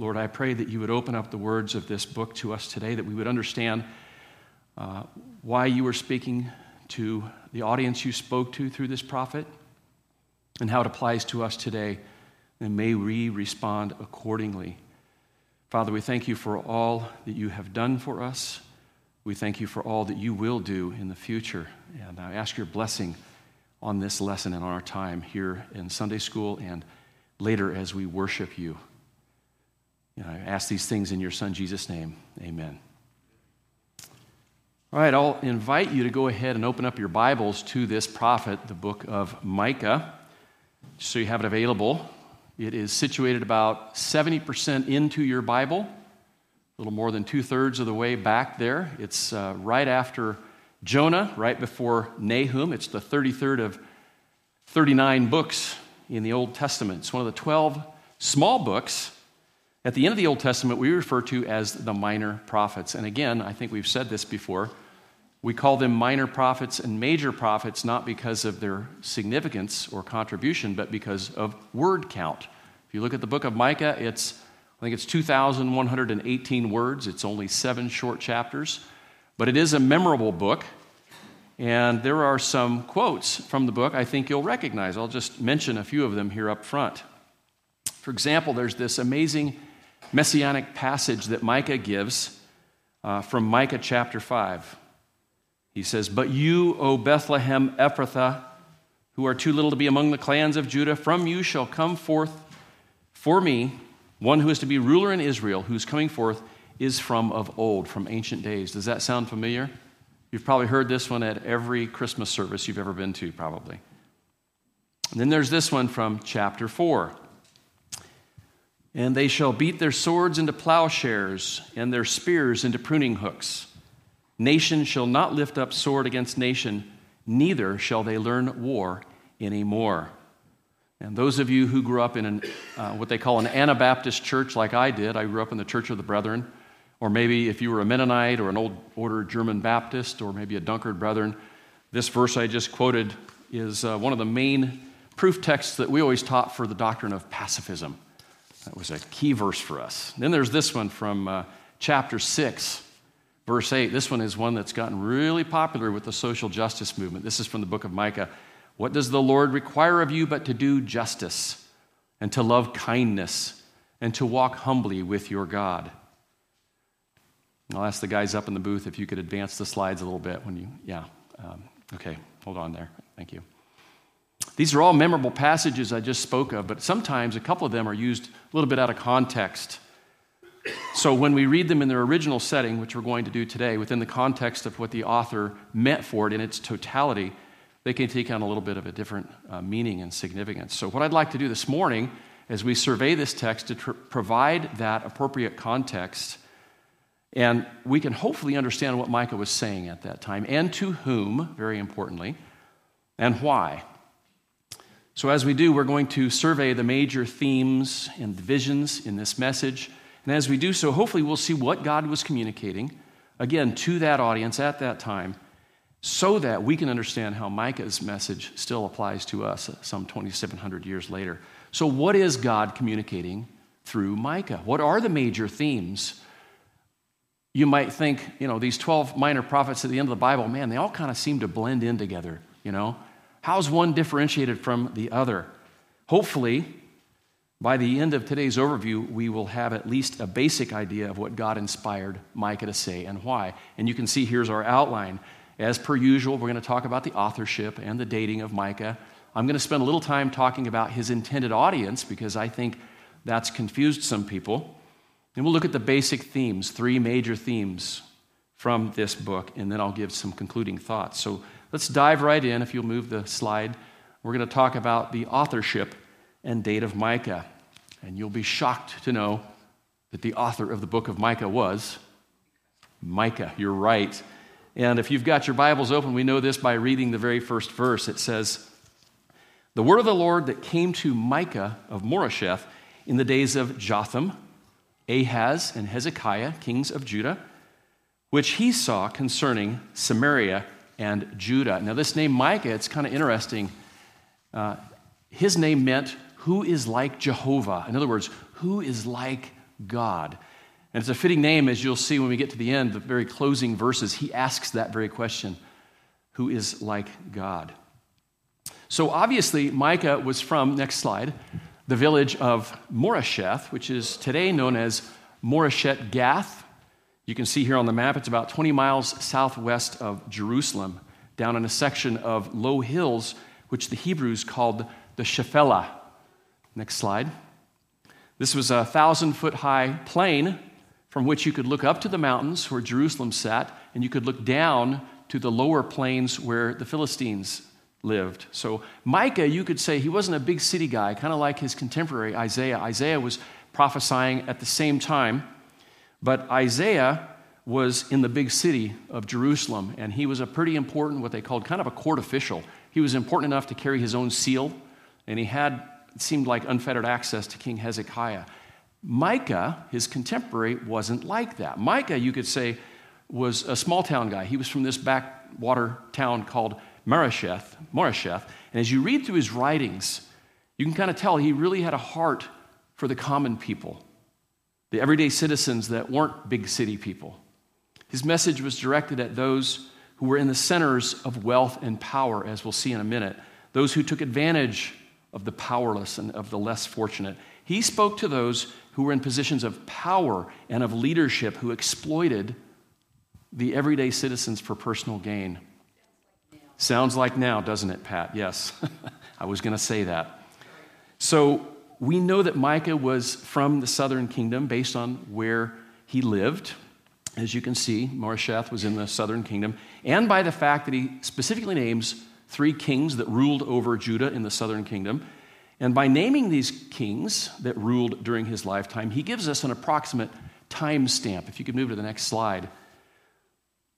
Lord, I pray that you would open up the words of this book to us today, that we would understand uh, why you were speaking to the audience you spoke to through this prophet and how it applies to us today. And may we respond accordingly. Father, we thank you for all that you have done for us. We thank you for all that you will do in the future. And I ask your blessing on this lesson and on our time here in Sunday school and later as we worship you. And I ask these things in your Son, Jesus' name. Amen. All right, I'll invite you to go ahead and open up your Bibles to this prophet, the book of Micah, so you have it available. It is situated about 70% into your Bible, a little more than two thirds of the way back there. It's uh, right after Jonah, right before Nahum. It's the 33rd of 39 books in the Old Testament. It's one of the 12 small books at the end of the Old Testament we refer to as the minor prophets. And again, I think we've said this before. We call them minor prophets and major prophets not because of their significance or contribution, but because of word count. If you look at the book of Micah, it's I think it's 2,118 words. It's only seven short chapters. But it is a memorable book, and there are some quotes from the book I think you'll recognize. I'll just mention a few of them here up front. For example, there's this amazing messianic passage that Micah gives uh, from Micah chapter 5. He says, But you, O Bethlehem Ephrathah, who are too little to be among the clans of Judah, from you shall come forth for me one who is to be ruler in Israel, whose coming forth is from of old, from ancient days. Does that sound familiar? You've probably heard this one at every Christmas service you've ever been to, probably. And then there's this one from chapter 4. And they shall beat their swords into plowshares and their spears into pruning hooks. Nation shall not lift up sword against nation, neither shall they learn war anymore. And those of you who grew up in an, uh, what they call an Anabaptist church, like I did, I grew up in the Church of the Brethren. Or maybe if you were a Mennonite or an old order German Baptist or maybe a Dunkard Brethren, this verse I just quoted is uh, one of the main proof texts that we always taught for the doctrine of pacifism. That was a key verse for us. Then there's this one from uh, chapter 6, verse 8. This one is one that's gotten really popular with the social justice movement. This is from the book of Micah. What does the Lord require of you but to do justice and to love kindness and to walk humbly with your God? I'll ask the guys up in the booth if you could advance the slides a little bit when you, yeah. Um, okay, hold on there. Thank you. These are all memorable passages I just spoke of, but sometimes a couple of them are used a little bit out of context. So when we read them in their original setting, which we're going to do today, within the context of what the author meant for it in its totality, they can take on a little bit of a different uh, meaning and significance. So, what I'd like to do this morning as we survey this text to tr- provide that appropriate context and we can hopefully understand what Micah was saying at that time and to whom, very importantly, and why. So, as we do, we're going to survey the major themes and divisions in this message. And as we do so, hopefully, we'll see what God was communicating, again, to that audience at that time, so that we can understand how Micah's message still applies to us some 2,700 years later. So, what is God communicating through Micah? What are the major themes? you might think, you know, these 12 minor prophets at the end of the Bible, man, they all kind of seem to blend in together, you know? How's one differentiated from the other? Hopefully, by the end of today's overview, we will have at least a basic idea of what God inspired Micah to say and why. And you can see here's our outline. As per usual, we're going to talk about the authorship and the dating of Micah. I'm going to spend a little time talking about his intended audience because I think that's confused some people. And we'll look at the basic themes, three major themes from this book, and then I'll give some concluding thoughts. So let's dive right in. If you'll move the slide, we're going to talk about the authorship and date of Micah. And you'll be shocked to know that the author of the book of Micah was Micah. You're right. And if you've got your Bibles open, we know this by reading the very first verse. It says, The word of the Lord that came to Micah of Moresheth in the days of Jotham Ahaz and Hezekiah, kings of Judah, which he saw concerning Samaria and Judah. Now, this name Micah, it's kind of interesting. Uh, his name meant who is like Jehovah. In other words, who is like God? And it's a fitting name, as you'll see when we get to the end, the very closing verses. He asks that very question Who is like God? So obviously, Micah was from, next slide, the village of Moresheth, which is today known as Moreshet Gath. You can see here on the map, it's about 20 miles southwest of Jerusalem, down in a section of low hills, which the Hebrews called the Shephelah. Next slide. This was a thousand foot high plain from which you could look up to the mountains where Jerusalem sat, and you could look down to the lower plains where the Philistines lived. So, Micah, you could say he wasn't a big city guy, kind of like his contemporary Isaiah. Isaiah was prophesying at the same time, but Isaiah was in the big city of Jerusalem, and he was a pretty important, what they called kind of a court official. He was important enough to carry his own seal, and he had, it seemed like, unfettered access to King Hezekiah. Micah, his contemporary, wasn't like that. Micah, you could say, was a small town guy. He was from this backwater town called Moresheth, Moresheth. And as you read through his writings, you can kind of tell he really had a heart for the common people, the everyday citizens that weren't big city people. His message was directed at those who were in the centers of wealth and power, as we'll see in a minute, those who took advantage of the powerless and of the less fortunate. He spoke to those who were in positions of power and of leadership who exploited the everyday citizens for personal gain. Sounds like now, doesn't it, Pat? Yes, I was going to say that. So we know that Micah was from the southern kingdom based on where he lived. As you can see, Moresheth was in the southern kingdom, and by the fact that he specifically names three kings that ruled over Judah in the southern kingdom. And by naming these kings that ruled during his lifetime, he gives us an approximate time stamp. If you could move to the next slide.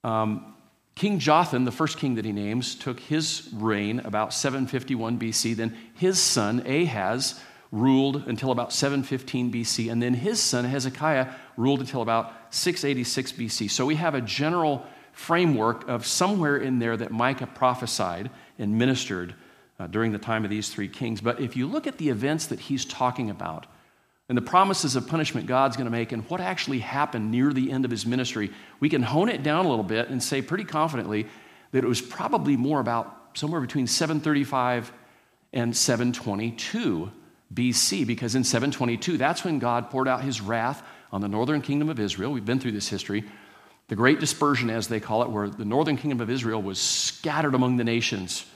Um, king Jotham, the first king that he names, took his reign about 751 BC. Then his son Ahaz ruled until about 715 BC. And then his son Hezekiah ruled until about 686 BC. So we have a general framework of somewhere in there that Micah prophesied and ministered uh, during the time of these three kings. But if you look at the events that he's talking about and the promises of punishment God's going to make and what actually happened near the end of his ministry, we can hone it down a little bit and say pretty confidently that it was probably more about somewhere between 735 and 722 BC, because in 722, that's when God poured out his wrath on the northern kingdom of Israel. We've been through this history. The Great Dispersion, as they call it, where the northern kingdom of Israel was scattered among the nations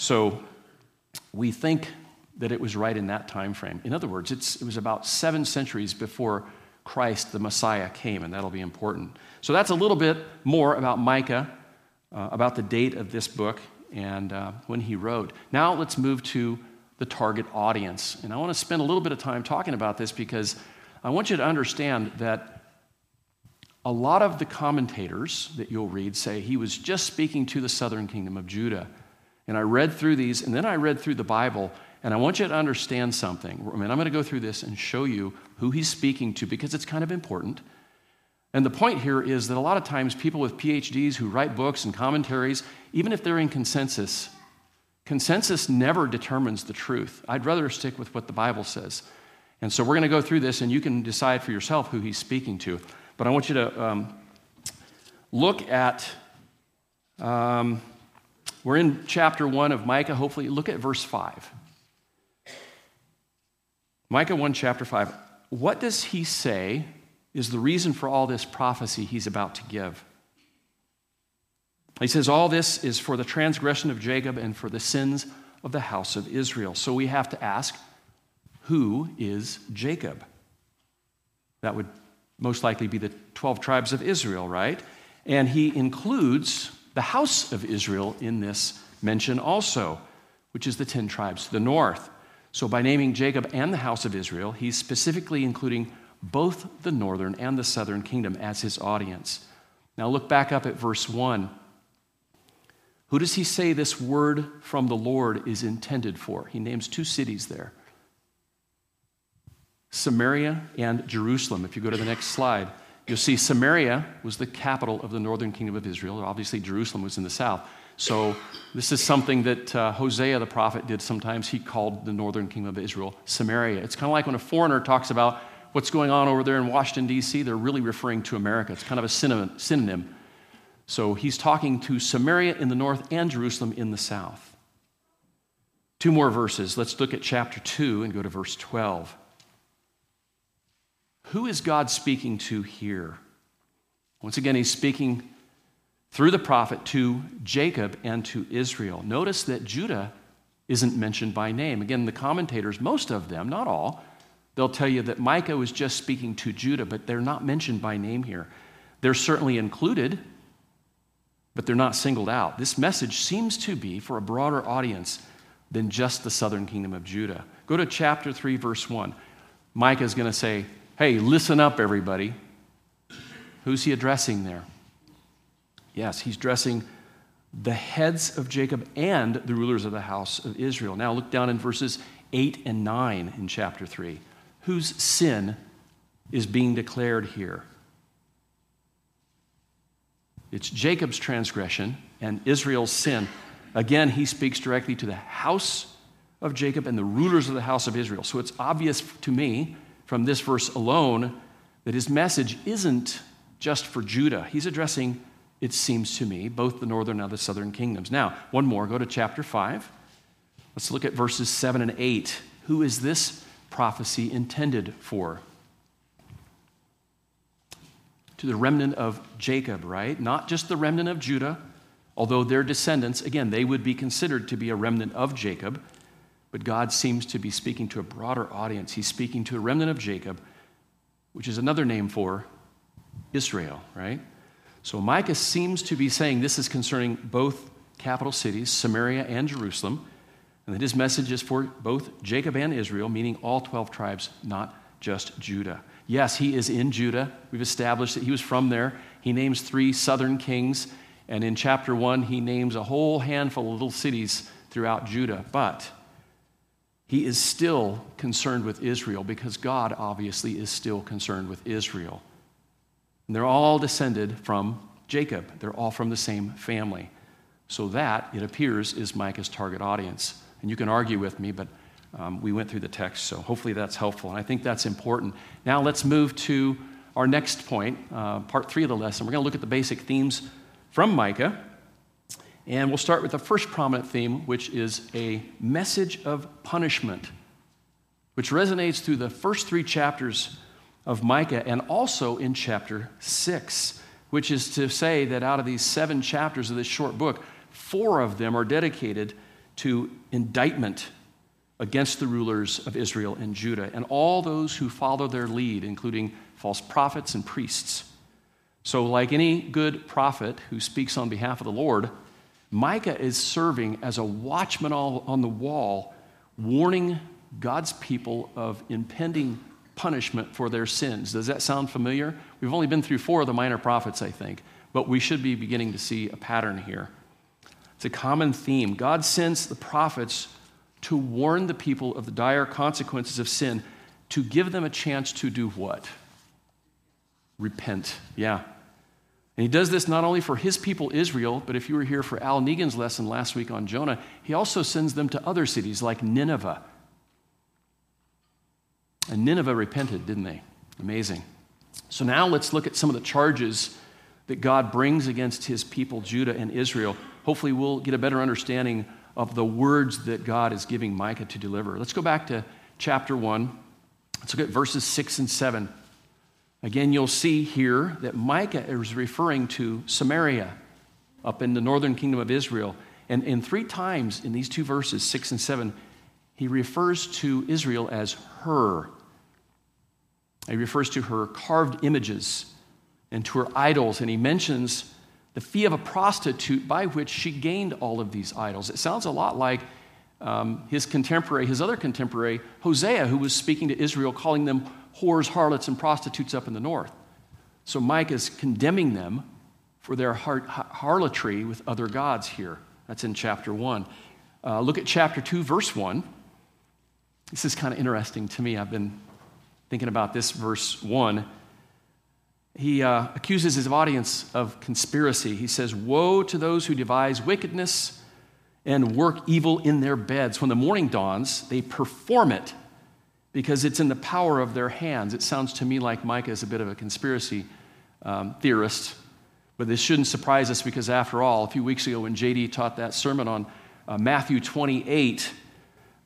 so we think that it was right in that time frame. In other words, it was about seven centuries before Christ, the Messiah, came, and that'll be important. So that's a little bit more about Micah, uh, about the date of this book and uh, when he wrote. Now let's move to the target audience. And I want to spend a little bit of time talking about this because I want you to understand that a lot of the commentators that you'll read say he was just speaking to the southern kingdom of Judah. And I read through these, and then I read through the Bible, and I want you to understand something. I mean, I'm going to go through this and show you who he's speaking to because it's kind of important. And the point here is that a lot of times people with PhDs who write books and commentaries, even if they're in consensus, consensus never determines the truth. I'd rather stick with what the Bible says. And so we're going to go through this, and you can decide for yourself who he's speaking to. But I want you to um, look at um, we're in chapter 1 of Micah. Hopefully, look at verse 5. Micah 1, chapter 5. What does he say is the reason for all this prophecy he's about to give? He says, All this is for the transgression of Jacob and for the sins of the house of Israel. So we have to ask, who is Jacob? That would most likely be the 12 tribes of Israel, right? And he includes the house of Israel in this mention also, which is the 10 tribes to the north. So, by naming Jacob and the house of Israel, he's specifically including both the northern and the southern kingdom as his audience. Now, look back up at verse 1. Who does he say this word from the Lord is intended for? He names two cities there Samaria and Jerusalem. If you go to the next slide, You'll see Samaria was the capital of the northern kingdom of Israel. Obviously, Jerusalem was in the south. So, this is something that uh, Hosea the prophet did sometimes. He called the northern kingdom of Israel Samaria. It's kind of like when a foreigner talks about what's going on over there in Washington, D.C., they're really referring to America. It's kind of a synonym. So he's talking to Samaria in the north and Jerusalem in the south. Two more verses. Let's look at chapter 2 and go to verse 12. Who is God speaking to here? Once again, he's speaking through the prophet to Jacob and to Israel. Notice that Judah isn't mentioned by name. Again, the commentators, most of them, not all, they'll tell you that Micah was just speaking to Judah, but they're not mentioned by name here. They're certainly included, but they're not singled out. This message seems to be for a broader audience than just the southern kingdom of Judah. Go to chapter 3, verse 1. Micah is going to say, Hey, listen up, everybody. Who's he addressing there? Yes, he's addressing the heads of Jacob and the rulers of the house of Israel. Now look down in verses 8 and 9 in chapter 3. Whose sin is being declared here? It's Jacob's transgression and Israel's sin. Again, he speaks directly to the house of Jacob and the rulers of the house of Israel. So it's obvious to me from this verse alone that his message isn't just for Judah. He's addressing, it seems to me, both the northern and the southern kingdoms. Now, one more, go to chapter 5. Let's look at verses 7 and 8. Who is this prophecy intended for? To the remnant of Jacob, right? Not just the remnant of Judah, although their descendants, again, they would be considered to be a remnant of Jacob. But God seems to be speaking to a broader audience. He's speaking to a remnant of Jacob, which is another name for Israel, right? So Micah seems to be saying this is concerning both capital cities, Samaria and Jerusalem, and that his message is for both Jacob and Israel, meaning all 12 tribes, not just Judah. Yes, he is in Judah. We've established that he was from there. He names three southern kings, and in chapter 1, he names a whole handful of little cities throughout Judah. But he is still concerned with Israel because God obviously is still concerned with Israel. And they're all descended from Jacob, they're all from the same family. So that, it appears, is Micah's target audience. And you can argue with me, but um, we went through the text, so hopefully that's helpful. And I think that's important. Now let's move to our next point, uh, part three of the lesson. We're going to look at the basic themes from Micah. And we'll start with the first prominent theme, which is a message of punishment, which resonates through the first three chapters of Micah and also in chapter six, which is to say that out of these seven chapters of this short book, four of them are dedicated to indictment against the rulers of Israel and Judah and all those who follow their lead, including false prophets and priests. So, like any good prophet who speaks on behalf of the Lord, Micah is serving as a watchman on the wall, warning God's people of impending punishment for their sins. Does that sound familiar? We've only been through four of the minor prophets, I think, but we should be beginning to see a pattern here. It's a common theme. God sends the prophets to warn the people of the dire consequences of sin, to give them a chance to do what? Repent. Yeah, and he does this not only for his people, Israel, but if you were here for Al Negan's lesson last week on Jonah, he also sends them to other cities like Nineveh. And Nineveh repented, didn't they? Amazing. So now let's look at some of the charges that God brings against his people, Judah and Israel. Hopefully, we'll get a better understanding of the words that God is giving Micah to deliver. Let's go back to chapter 1. Let's look at verses 6 and 7. Again, you'll see here that Micah is referring to Samaria up in the northern kingdom of Israel. And, and three times in these two verses, six and seven, he refers to Israel as her. He refers to her carved images and to her idols, and he mentions the fee of a prostitute by which she gained all of these idols. It sounds a lot like um, his contemporary, his other contemporary, Hosea, who was speaking to Israel, calling them whores, harlots, and prostitutes up in the north. So Micah is condemning them for their harlotry with other gods here. That's in chapter 1. Uh, look at chapter 2, verse 1. This is kind of interesting to me. I've been thinking about this verse 1. He uh, accuses his audience of conspiracy. He says, Woe to those who devise wickedness and work evil in their beds. When the morning dawns, they perform it because it's in the power of their hands. It sounds to me like Micah is a bit of a conspiracy um, theorist, but this shouldn't surprise us because, after all, a few weeks ago when JD taught that sermon on uh, Matthew 28,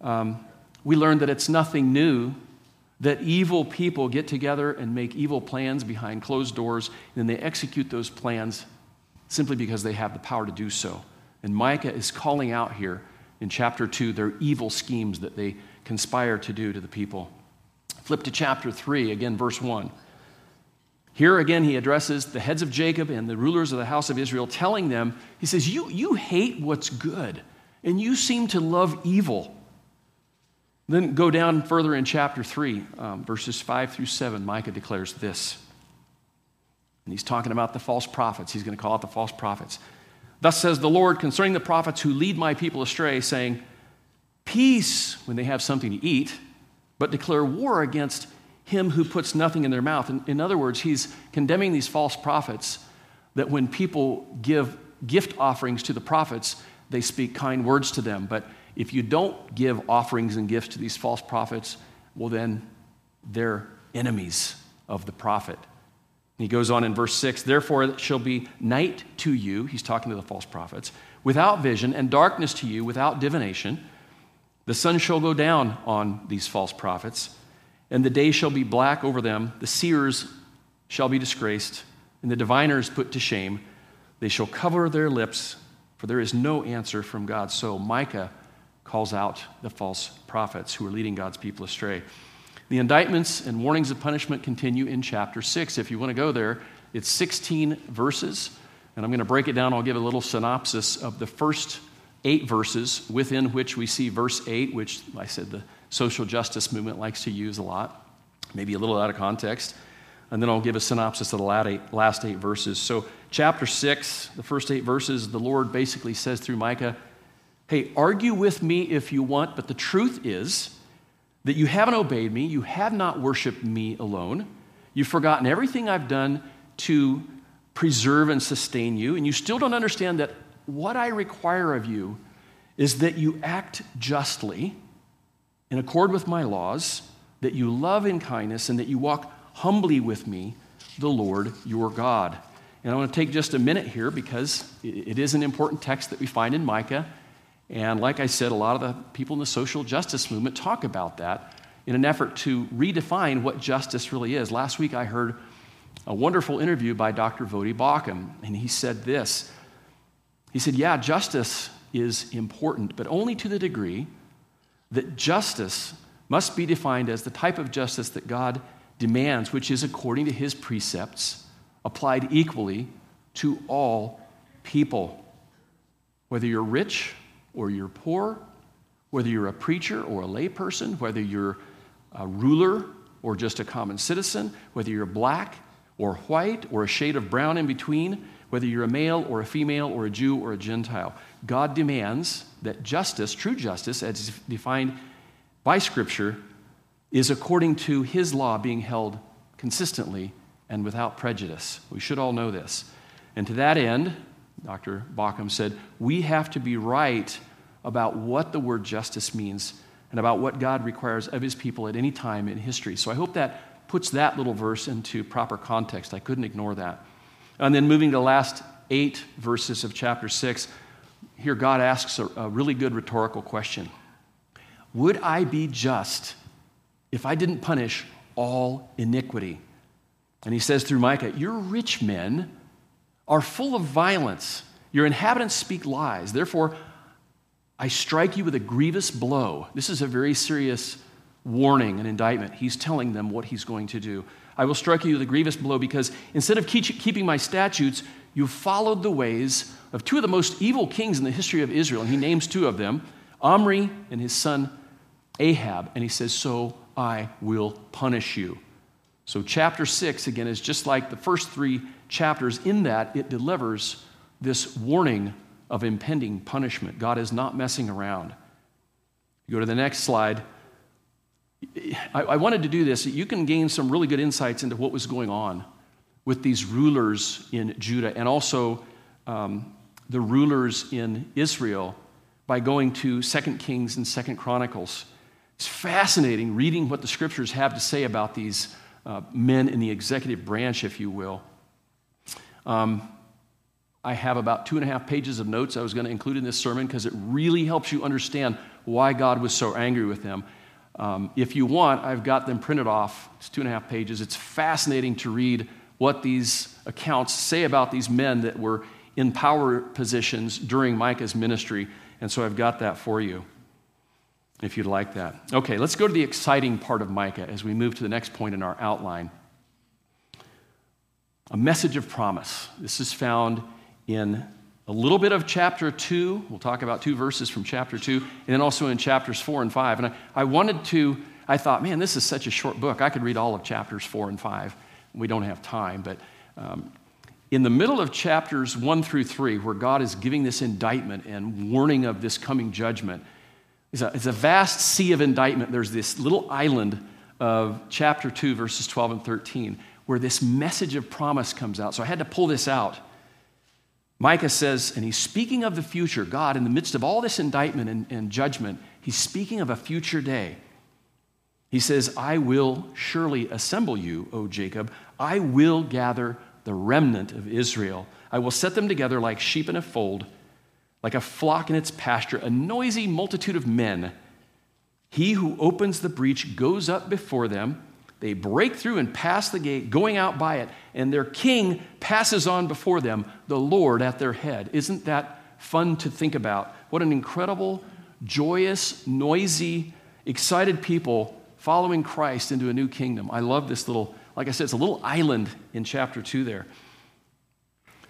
um, we learned that it's nothing new that evil people get together and make evil plans behind closed doors, and then they execute those plans simply because they have the power to do so. And Micah is calling out here in chapter 2 their evil schemes that they conspire to do to the people. Flip to chapter 3, again, verse 1. Here again, he addresses the heads of Jacob and the rulers of the house of Israel, telling them, he says, You, you hate what's good, and you seem to love evil. Then go down further in chapter 3, um, verses 5 through 7. Micah declares this. And he's talking about the false prophets. He's going to call out the false prophets. Thus says the Lord concerning the prophets who lead my people astray, saying, Peace when they have something to eat, but declare war against him who puts nothing in their mouth. In, in other words, he's condemning these false prophets that when people give gift offerings to the prophets, they speak kind words to them. But if you don't give offerings and gifts to these false prophets, well, then they're enemies of the prophet. He goes on in verse 6 Therefore, it shall be night to you, he's talking to the false prophets, without vision, and darkness to you without divination. The sun shall go down on these false prophets, and the day shall be black over them. The seers shall be disgraced, and the diviners put to shame. They shall cover their lips, for there is no answer from God. So Micah calls out the false prophets who are leading God's people astray. The indictments and warnings of punishment continue in chapter 6. If you want to go there, it's 16 verses, and I'm going to break it down. I'll give a little synopsis of the first eight verses, within which we see verse 8, which I said the social justice movement likes to use a lot, maybe a little out of context. And then I'll give a synopsis of the last eight verses. So, chapter 6, the first eight verses, the Lord basically says through Micah, Hey, argue with me if you want, but the truth is that you haven't obeyed me, you have not worshiped me alone, you've forgotten everything I've done to preserve and sustain you, and you still don't understand that what I require of you is that you act justly in accord with my laws, that you love in kindness, and that you walk humbly with me, the Lord your God. And I want to take just a minute here because it is an important text that we find in Micah. And like I said, a lot of the people in the social justice movement talk about that in an effort to redefine what justice really is. Last week I heard a wonderful interview by Dr. Voddie Baucham, and he said this he said, Yeah, justice is important, but only to the degree that justice must be defined as the type of justice that God demands, which is according to his precepts, applied equally to all people. Whether you're rich or you're poor, whether you're a preacher or a layperson, whether you're a ruler or just a common citizen, whether you're black or white or a shade of brown in between, whether you're a male or a female or a Jew or a Gentile. God demands that justice, true justice, as defined by Scripture, is according to His law being held consistently and without prejudice. We should all know this. And to that end, Dr. Baucham said, we have to be right about what the word justice means and about what God requires of His people at any time in history. So I hope that puts that little verse into proper context. I couldn't ignore that. And then moving to the last eight verses of chapter 6, here God asks a, a really good rhetorical question Would I be just if I didn't punish all iniquity? And he says through Micah, Your rich men are full of violence, your inhabitants speak lies. Therefore, I strike you with a grievous blow. This is a very serious warning, an indictment. He's telling them what he's going to do. I will strike you with a grievous blow because instead of keeping my statutes, you followed the ways of two of the most evil kings in the history of Israel. And he names two of them Omri and his son Ahab. And he says, So I will punish you. So, chapter six, again, is just like the first three chapters. In that, it delivers this warning of impending punishment. God is not messing around. You go to the next slide. I, I wanted to do this. You can gain some really good insights into what was going on with these rulers in Judah and also um, the rulers in Israel by going to 2 Kings and 2 Chronicles. It's fascinating reading what the scriptures have to say about these uh, men in the executive branch, if you will. Um, I have about two and a half pages of notes I was going to include in this sermon because it really helps you understand why God was so angry with them. Um, if you want, I've got them printed off. It's two and a half pages. It's fascinating to read what these accounts say about these men that were in power positions during Micah's ministry. And so I've got that for you if you'd like that. Okay, let's go to the exciting part of Micah as we move to the next point in our outline. A message of promise. This is found in a little bit of chapter 2. We'll talk about two verses from chapter 2, and then also in chapters 4 and 5. And I, I wanted to, I thought, man, this is such a short book. I could read all of chapters 4 and 5. We don't have time, but um, in the middle of chapters 1 through 3, where God is giving this indictment and warning of this coming judgment, it's a, it's a vast sea of indictment. There's this little island of chapter 2, verses 12 and 13, where this message of promise comes out. So I had to pull this out. Micah says, and he's speaking of the future, God, in the midst of all this indictment and, and judgment, he's speaking of a future day. He says, I will surely assemble you, O Jacob. I will gather the remnant of Israel. I will set them together like sheep in a fold like a flock in its pasture, a noisy multitude of men. He who opens the breach goes up before them. They break through and pass the gate, going out by it, and their king passes on before them, the Lord at their head. Isn't that fun to think about? What an incredible, joyous, noisy, excited people following Christ into a new kingdom. I love this little, like I said, it's a little island in chapter 2 there.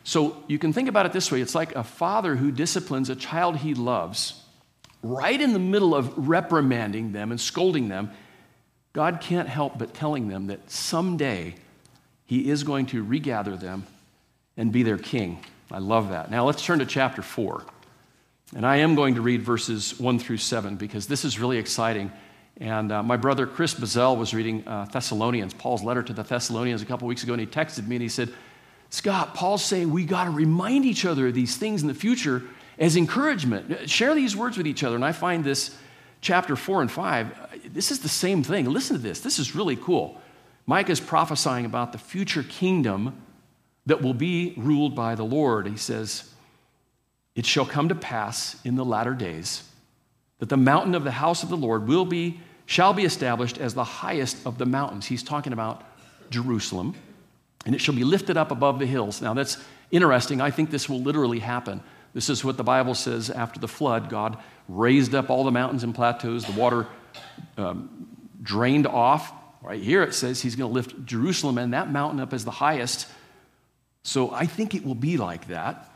So you can think about it this way it's like a father who disciplines a child he loves. Right in the middle of reprimanding them and scolding them, God can't help but telling them that someday he is going to regather them and be their king. I love that. Now let's turn to chapter 4. And I am going to read verses 1 through 7 because this is really exciting. And uh, my brother Chris Bazell was reading uh, Thessalonians, Paul's letter to the Thessalonians a couple weeks ago, and he texted me and he said, Scott, Paul's saying we got to remind each other of these things in the future as encouragement. Share these words with each other. And I find this chapter 4 and 5, this is the same thing. Listen to this. This is really cool. Micah is prophesying about the future kingdom that will be ruled by the Lord. He says, It shall come to pass in the latter days that the mountain of the house of the Lord will be, shall be established as the highest of the mountains. He's talking about Jerusalem and it shall be lifted up above the hills. Now, that's interesting. I think this will literally happen. This is what the Bible says after the flood. God raised up all the mountains and plateaus, the water um, drained off. Right here it says he's going to lift Jerusalem and that mountain up as the highest. So I think it will be like that.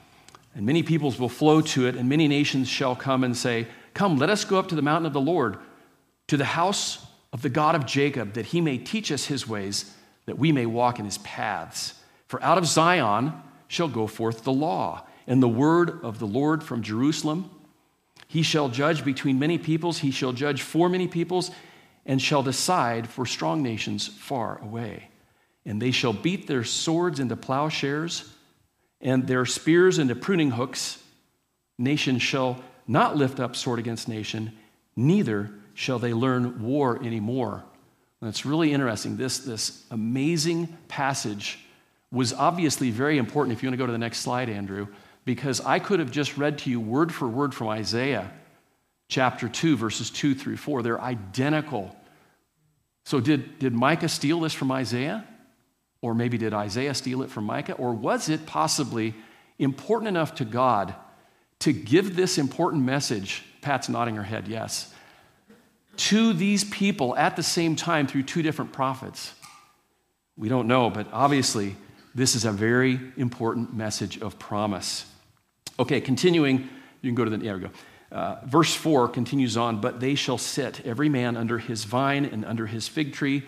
And many peoples will flow to it, and many nations shall come and say, Come, let us go up to the mountain of the Lord, to the house of the God of Jacob, that he may teach us his ways that we may walk in his paths. For out of Zion shall go forth the law, and the word of the Lord from Jerusalem. He shall judge between many peoples, he shall judge for many peoples, and shall decide for strong nations far away. And they shall beat their swords into plowshares, and their spears into pruning hooks. Nation shall not lift up sword against nation, neither shall they learn war anymore. And it's really interesting. This, this amazing passage was obviously very important. If you want to go to the next slide, Andrew, because I could have just read to you word for word from Isaiah chapter 2, verses 2 through 4. They're identical. So, did, did Micah steal this from Isaiah? Or maybe did Isaiah steal it from Micah? Or was it possibly important enough to God to give this important message? Pat's nodding her head, yes to these people at the same time through two different prophets? We don't know, but obviously, this is a very important message of promise. Okay, continuing, you can go to the, there we go. Uh, verse 4 continues on, but they shall sit, every man under his vine and under his fig tree,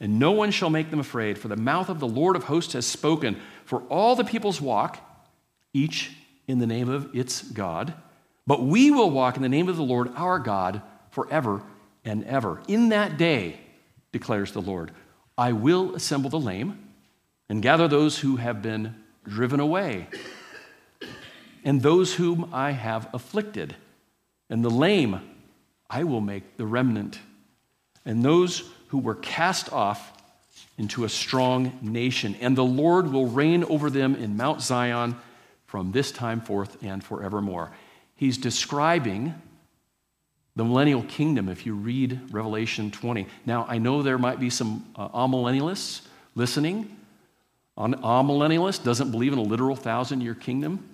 and no one shall make them afraid, for the mouth of the Lord of hosts has spoken. For all the peoples walk, each in the name of its God, but we will walk in the name of the Lord our God forever and ever. In that day, declares the Lord, I will assemble the lame and gather those who have been driven away, and those whom I have afflicted. And the lame I will make the remnant, and those who were cast off into a strong nation, and the Lord will reign over them in Mount Zion from this time forth and forevermore. He's describing the millennial kingdom if you read Revelation 20. Now, I know there might be some uh, amillennialists listening. An amillennialist doesn't believe in a literal thousand year kingdom.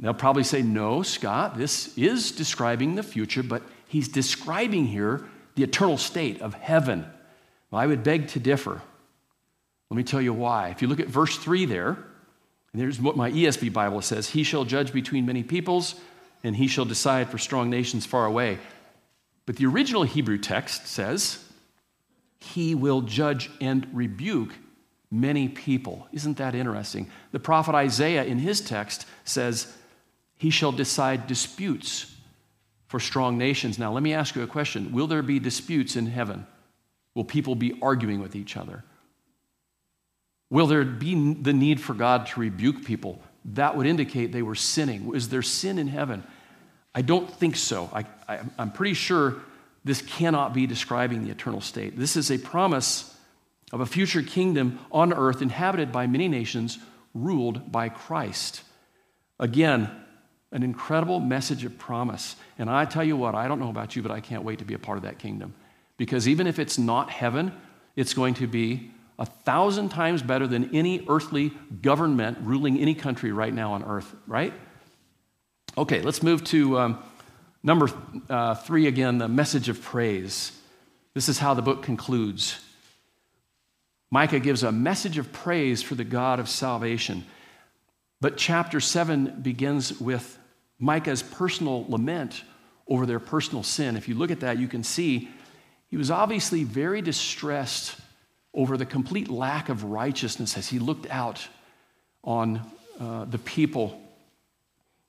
They'll probably say, no, Scott, this is describing the future, but he's describing here the eternal state of heaven. Well, I would beg to differ. Let me tell you why. If you look at verse 3 there, and there's what my ESV Bible says He shall judge between many peoples, and he shall decide for strong nations far away. But the original Hebrew text says, He will judge and rebuke many people. Isn't that interesting? The prophet Isaiah in his text says, He shall decide disputes for strong nations. Now, let me ask you a question Will there be disputes in heaven? Will people be arguing with each other? Will there be the need for God to rebuke people? That would indicate they were sinning. Is there sin in heaven? I don't think so. I, I, I'm pretty sure this cannot be describing the eternal state. This is a promise of a future kingdom on earth inhabited by many nations, ruled by Christ. Again, an incredible message of promise. And I tell you what, I don't know about you, but I can't wait to be a part of that kingdom. Because even if it's not heaven, it's going to be a thousand times better than any earthly government ruling any country right now on earth, right? Okay, let's move to um, number uh, three again the message of praise. This is how the book concludes. Micah gives a message of praise for the God of salvation. But chapter 7 begins with Micah's personal lament over their personal sin. If you look at that, you can see he was obviously very distressed over the complete lack of righteousness as he looked out on uh, the people.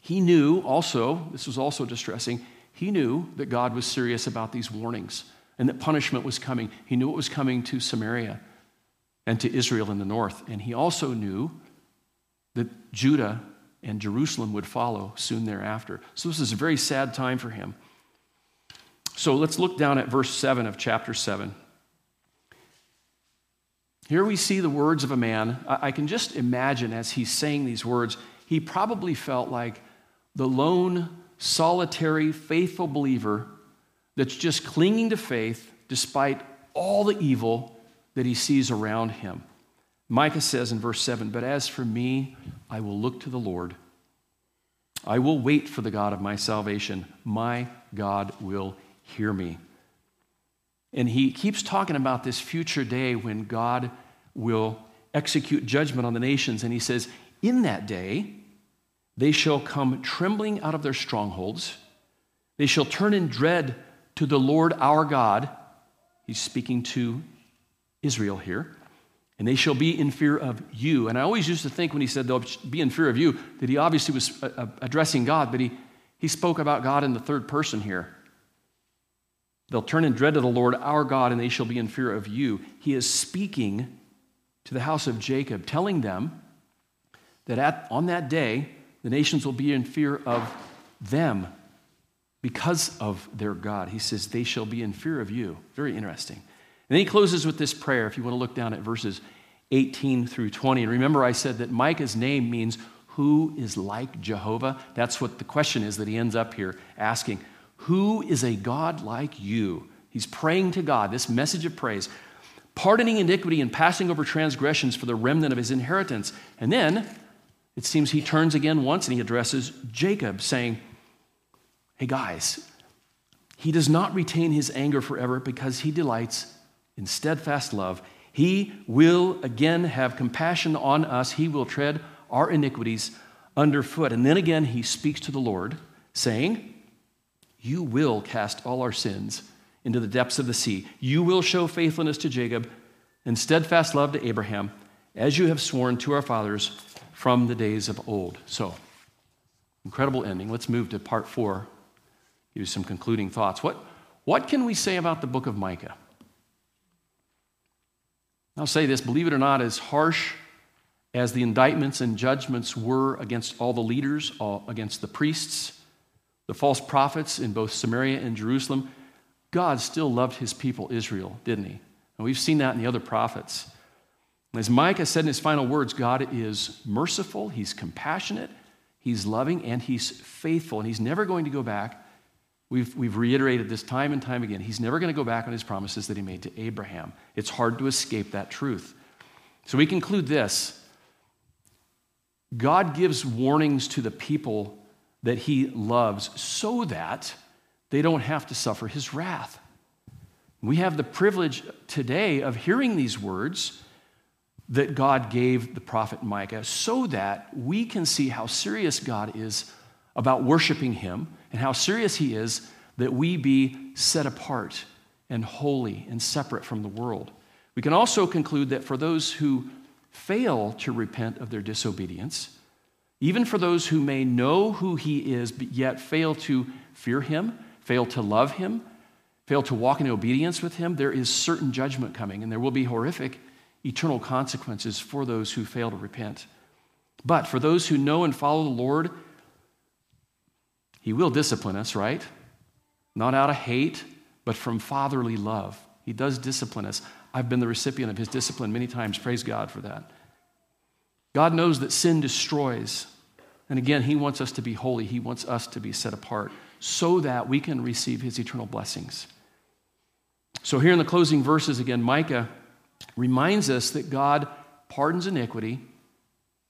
He knew also, this was also distressing, he knew that God was serious about these warnings and that punishment was coming. He knew it was coming to Samaria and to Israel in the north. And he also knew that Judah and Jerusalem would follow soon thereafter. So this is a very sad time for him. So let's look down at verse 7 of chapter 7. Here we see the words of a man. I can just imagine as he's saying these words, he probably felt like the lone, solitary, faithful believer that's just clinging to faith despite all the evil that he sees around him. Micah says in verse 7 But as for me, I will look to the Lord. I will wait for the God of my salvation. My God will hear me. And he keeps talking about this future day when God will execute judgment on the nations. And he says, In that day, they shall come trembling out of their strongholds. They shall turn in dread to the Lord our God. He's speaking to Israel here. And they shall be in fear of you. And I always used to think when he said they'll be in fear of you that he obviously was uh, uh, addressing God, but he, he spoke about God in the third person here. They'll turn in dread to the Lord our God, and they shall be in fear of you. He is speaking to the house of Jacob, telling them that at, on that day, the nations will be in fear of them because of their God. He says, They shall be in fear of you. Very interesting. And then he closes with this prayer, if you want to look down at verses 18 through 20. And remember, I said that Micah's name means who is like Jehovah? That's what the question is that he ends up here asking. Who is a God like you? He's praying to God, this message of praise, pardoning iniquity and passing over transgressions for the remnant of his inheritance. And then it seems he turns again once and he addresses Jacob, saying, Hey guys, he does not retain his anger forever because he delights in steadfast love, he will again have compassion on us. He will tread our iniquities underfoot. And then again, he speaks to the Lord, saying, You will cast all our sins into the depths of the sea. You will show faithfulness to Jacob and steadfast love to Abraham, as you have sworn to our fathers from the days of old. So, incredible ending. Let's move to part four. Give you some concluding thoughts. What, what can we say about the book of Micah? I'll say this believe it or not, as harsh as the indictments and judgments were against all the leaders, all, against the priests, the false prophets in both Samaria and Jerusalem, God still loved his people, Israel, didn't he? And we've seen that in the other prophets. As Micah said in his final words, God is merciful, he's compassionate, he's loving, and he's faithful, and he's never going to go back. We've, we've reiterated this time and time again. He's never going to go back on his promises that he made to Abraham. It's hard to escape that truth. So we conclude this God gives warnings to the people that he loves so that they don't have to suffer his wrath. We have the privilege today of hearing these words that God gave the prophet Micah so that we can see how serious God is about worshiping him and how serious he is that we be set apart and holy and separate from the world. We can also conclude that for those who fail to repent of their disobedience, even for those who may know who he is, but yet fail to fear him, fail to love him, fail to walk in obedience with him, there is certain judgment coming, and there will be horrific eternal consequences for those who fail to repent. But for those who know and follow the Lord, he will discipline us, right? Not out of hate, but from fatherly love. He does discipline us. I've been the recipient of his discipline many times. Praise God for that. God knows that sin destroys. And again, he wants us to be holy. He wants us to be set apart so that we can receive his eternal blessings. So, here in the closing verses, again, Micah reminds us that God pardons iniquity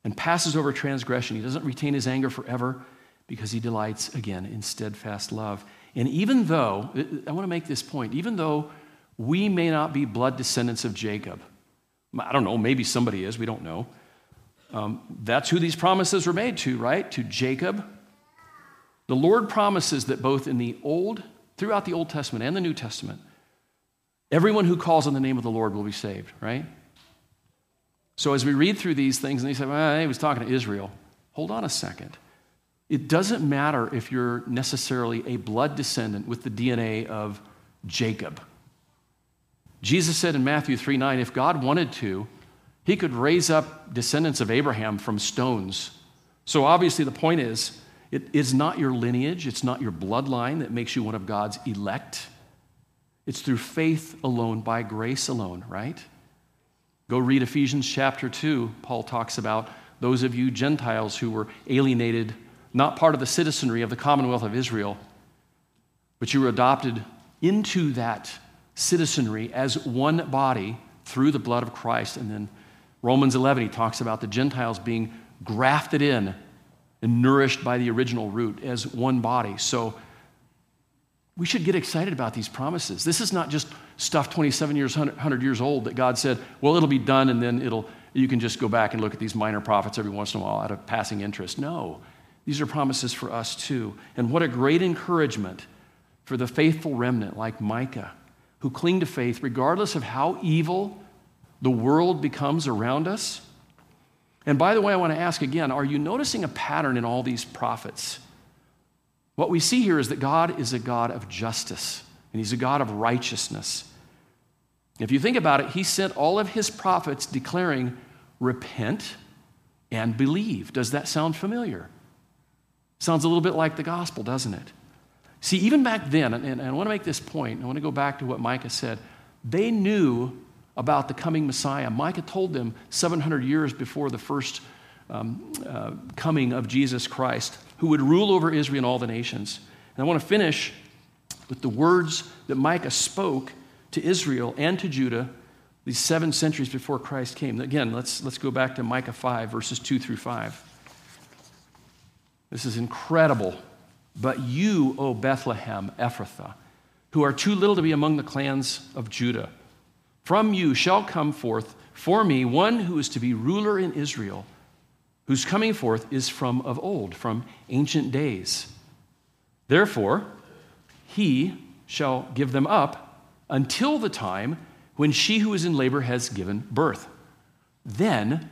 and passes over transgression. He doesn't retain his anger forever because he delights, again, in steadfast love. And even though, I want to make this point, even though we may not be blood descendants of Jacob. I don't know, maybe somebody is, we don't know. Um, that's who these promises were made to, right? To Jacob. The Lord promises that both in the Old, throughout the Old Testament and the New Testament, everyone who calls on the name of the Lord will be saved, right? So as we read through these things, and they say, well, he was talking to Israel. Hold on a second. It doesn't matter if you're necessarily a blood descendant with the DNA of Jacob. Jesus said in Matthew 3 9, if God wanted to, he could raise up descendants of Abraham from stones. So obviously, the point is, it is not your lineage, it's not your bloodline that makes you one of God's elect. It's through faith alone, by grace alone, right? Go read Ephesians chapter 2. Paul talks about those of you Gentiles who were alienated, not part of the citizenry of the commonwealth of Israel, but you were adopted into that citizenry as one body through the blood of Christ. And then Romans 11, he talks about the Gentiles being grafted in and nourished by the original root as one body. So we should get excited about these promises. This is not just stuff 27 years, 100 years old that God said, well, it'll be done and then it'll, you can just go back and look at these minor prophets every once in a while out of passing interest. No, these are promises for us too. And what a great encouragement for the faithful remnant like Micah who cling to faith regardless of how evil the world becomes around us. And by the way, I want to ask again are you noticing a pattern in all these prophets? What we see here is that God is a God of justice and He's a God of righteousness. If you think about it, He sent all of His prophets declaring, Repent and believe. Does that sound familiar? Sounds a little bit like the gospel, doesn't it? See, even back then, and, I want to make this point, I want to go back to what Micah said. They knew about the coming Messiah. Micah told them 700 years before the first um, uh, coming of Jesus Christ, who would rule over Israel and all the nations. And I want to finish with the words that Micah spoke to Israel and to Judah these seven centuries before Christ came. Again, let's, let's go back to Micah 5, verses 2 through 5. This is incredible but you, O Bethlehem, Ephrathah, who are too little to be among the clans of Judah, from you shall come forth for me one who is to be ruler in Israel, whose coming forth is from of old, from ancient days. Therefore, he shall give them up until the time when she who is in labor has given birth. Then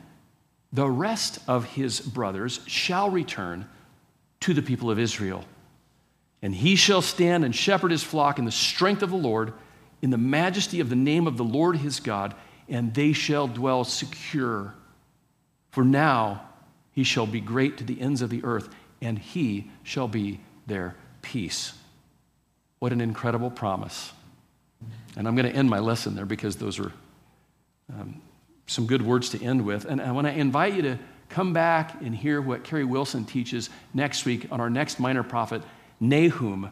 the rest of his brothers shall return to the people of Israel. And he shall stand and shepherd his flock in the strength of the Lord, in the majesty of the name of the Lord his God, and they shall dwell secure. For now he shall be great to the ends of the earth, and he shall be their peace. What an incredible promise. And I'm going to end my lesson there because those are um, some good words to end with. And I want to invite you to come back and hear what Kerry Wilson teaches next week on our next minor prophet, Nahum.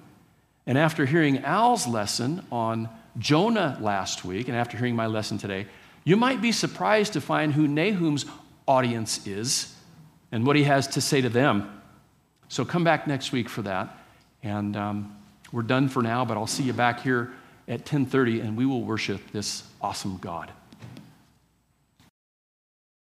And after hearing Al's lesson on Jonah last week, and after hearing my lesson today, you might be surprised to find who Nahum's audience is and what he has to say to them. So come back next week for that. And um, we're done for now, but I'll see you back here at 10:30 and we will worship this awesome God.